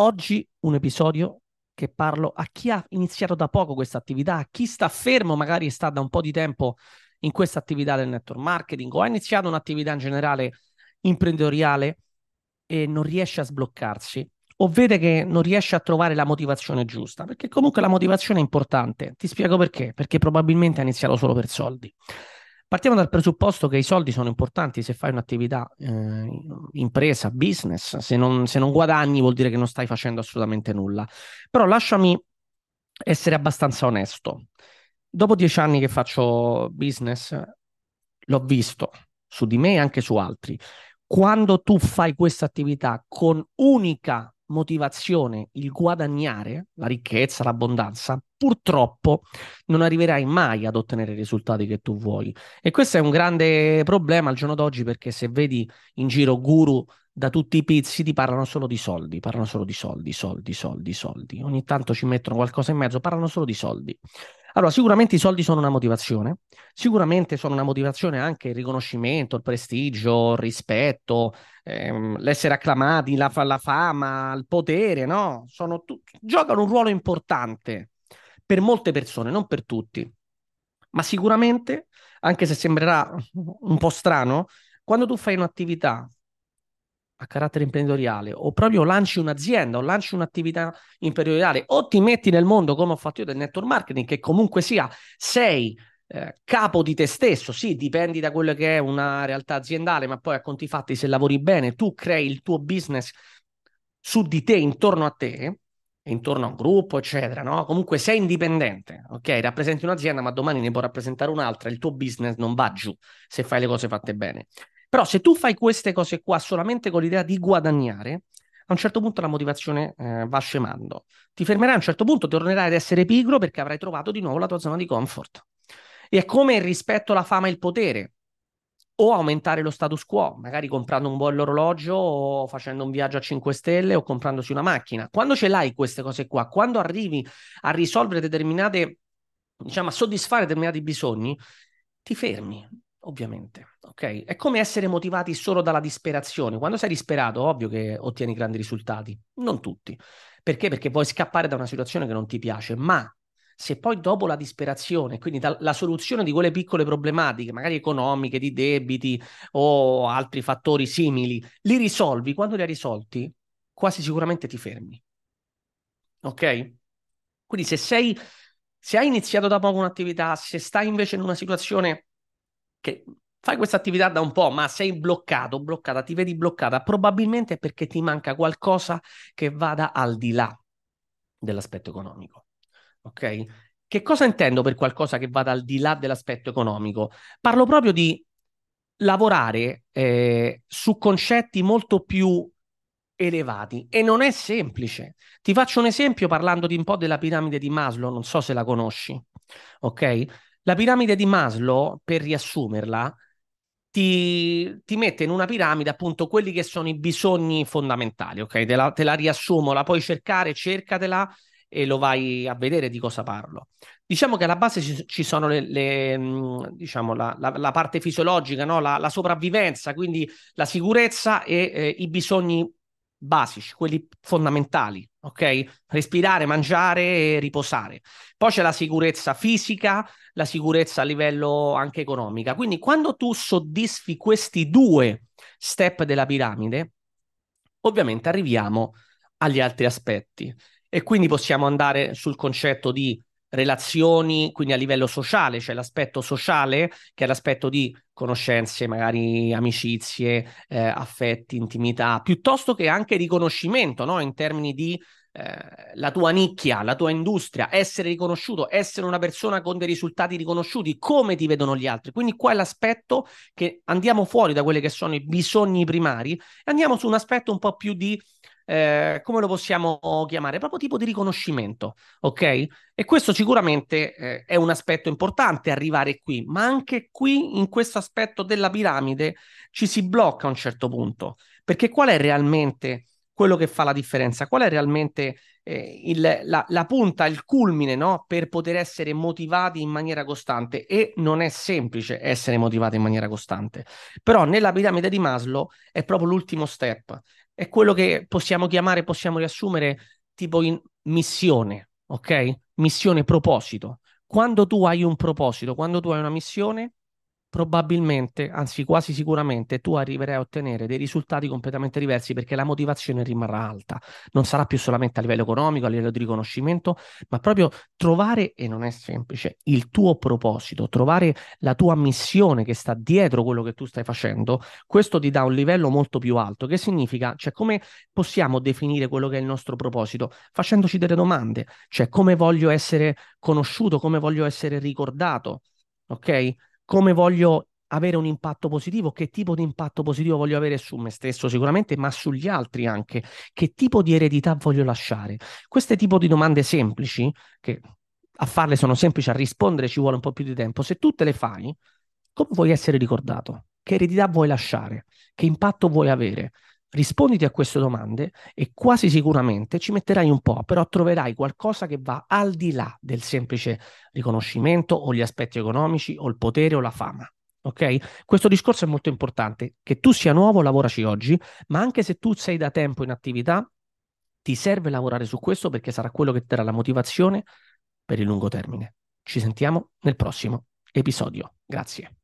Oggi un episodio che parlo a chi ha iniziato da poco questa attività, a chi sta fermo, magari sta da un po' di tempo in questa attività del network marketing o ha iniziato un'attività in generale imprenditoriale e non riesce a sbloccarsi o vede che non riesce a trovare la motivazione giusta, perché comunque la motivazione è importante. Ti spiego perché, perché probabilmente ha iniziato solo per soldi. Partiamo dal presupposto che i soldi sono importanti se fai un'attività, eh, impresa, business, se non, se non guadagni vuol dire che non stai facendo assolutamente nulla. Però lasciami essere abbastanza onesto. Dopo dieci anni che faccio business, l'ho visto su di me e anche su altri. Quando tu fai questa attività con unica motivazione il guadagnare, la ricchezza, l'abbondanza, purtroppo non arriverai mai ad ottenere i risultati che tu vuoi. E questo è un grande problema al giorno d'oggi perché se vedi in giro guru da tutti i pizzi ti parlano solo di soldi, parlano solo di soldi, soldi, soldi, soldi. Ogni tanto ci mettono qualcosa in mezzo, parlano solo di soldi. Allora, sicuramente i soldi sono una motivazione, sicuramente sono una motivazione anche il riconoscimento, il prestigio, il rispetto, ehm, l'essere acclamati, la, la, fama, il potere, no? Tu, giocano un ruolo importante per molte persone, non per tutti. Ma sicuramente, anche se sembrerà un po' strano, quando tu fai un'attività a carattere imprenditoriale o proprio lanci un'azienda o lanci un'attività imprenditoriale o ti metti nel mondo come ho fatto io del network marketing che comunque sia sei eh, capo di te stesso, sì, dipendi da quello che è una realtà aziendale, ma poi a conti fatti se lavori bene tu crei il tuo business su di te, intorno a te, intorno a un gruppo, eccetera, no? Comunque sei indipendente, ok? Rappresenti un'azienda, ma domani ne può rappresentare un'altra, il tuo business non va giù se fai le cose fatte bene. Però se tu fai queste cose qua solamente con l'idea di guadagnare, a un certo punto la motivazione eh, va scemando. Ti fermerai a un certo punto, tornerai ad essere pigro perché avrai trovato di nuovo la tua zona di comfort. E è come il rispetto alla fama e il potere. O aumentare lo status quo, magari comprando un buon orologio o facendo un viaggio a 5 stelle o comprandosi una macchina. Quando ce l'hai queste cose qua, quando arrivi a risolvere determinate, diciamo, a soddisfare determinati bisogni, ti fermi, ovviamente. Ok? È come essere motivati solo dalla disperazione. Quando sei disperato, ovvio che ottieni grandi risultati. Non tutti. Perché? Perché vuoi scappare da una situazione che non ti piace, ma se poi dopo la disperazione, quindi la soluzione di quelle piccole problematiche, magari economiche, di debiti o altri fattori simili, li risolvi, quando li hai risolti, quasi sicuramente ti fermi. Ok? Quindi se sei, se hai iniziato da poco un'attività, se stai invece in una situazione che fai questa attività da un po', ma sei bloccato, bloccata, ti vedi bloccata, probabilmente è perché ti manca qualcosa che vada al di là dell'aspetto economico. Ok? Che cosa intendo per qualcosa che vada al di là dell'aspetto economico? Parlo proprio di lavorare eh, su concetti molto più elevati e non è semplice. Ti faccio un esempio parlando di un po' della piramide di Maslow, non so se la conosci, ok? La piramide di Maslow, per riassumerla, ti, ti, mette in una piramide appunto quelli che sono i bisogni fondamentali, ok? Te la, te la riassumo, la puoi cercare, cercatela e lo vai a vedere di cosa parlo. Diciamo che alla base ci, ci sono le, le diciamo, la, la, la, parte fisiologica, no? la, la, sopravvivenza, quindi la sicurezza e eh, i bisogni basici, quelli fondamentali, ok? Respirare, mangiare e riposare. Poi c'è la sicurezza fisica, la sicurezza a livello anche economica. Quindi quando tu soddisfi questi due step della piramide, ovviamente arriviamo agli altri aspetti e quindi possiamo andare sul concetto di relazioni, quindi a livello sociale, cioè l'aspetto sociale, che è l'aspetto di conoscenze, magari amicizie, eh, affetti, intimità, piuttosto che anche riconoscimento, no? In termini di eh, la tua nicchia, la tua industria, essere riconosciuto, essere una persona con dei risultati riconosciuti, come ti vedono gli altri. Quindi qua è l'aspetto che andiamo fuori da quelli che sono i bisogni primari e andiamo su un aspetto un po' più di eh, come lo possiamo chiamare? Proprio tipo di riconoscimento, ok? E questo sicuramente eh, è un aspetto importante arrivare qui, ma anche qui in questo aspetto della piramide ci si blocca a un certo punto, perché qual è realmente quello che fa la differenza? Qual è realmente eh, il, la, la, punta, il culmine, no? Per poter essere motivati in maniera costante. E non è semplice essere motivati in maniera costante. Però nella piramide di Maslow è proprio l'ultimo step. È quello che possiamo chiamare, possiamo riassumere tipo in missione, ok? Missione, proposito. Quando tu hai un proposito, quando tu hai una missione, probabilmente, anzi quasi sicuramente, tu arriverai a ottenere dei risultati completamente diversi perché la motivazione rimarrà alta. Non sarà più solamente a livello economico, a livello di riconoscimento, ma proprio trovare, e non è semplice, il tuo proposito, trovare la tua missione che sta dietro quello che tu stai facendo, questo ti dà un livello molto più alto. Che significa? Cioè, come possiamo definire quello che è il nostro proposito? Facendoci delle domande, cioè come voglio essere conosciuto, come voglio essere ricordato. Ok? Come voglio avere un impatto positivo, che tipo di impatto positivo voglio avere su me stesso sicuramente, ma sugli altri anche, che tipo di eredità voglio lasciare. Queste tipo di domande semplici, che a farle sono semplici, a rispondere ci vuole un po' più di tempo, se tu te le fai, come vuoi essere ricordato? Che eredità vuoi lasciare? Che impatto vuoi avere? Risponditi a queste domande e quasi sicuramente ci metterai un po', però troverai qualcosa che va al di là del semplice riconoscimento o gli aspetti economici o il potere o la fama. Ok? Questo discorso è molto importante. Che tu sia nuovo, lavoraci oggi, ma anche se tu sei da tempo in attività, ti serve lavorare su questo perché sarà quello che ti darà la motivazione per il lungo termine. Ci sentiamo nel prossimo episodio. Grazie.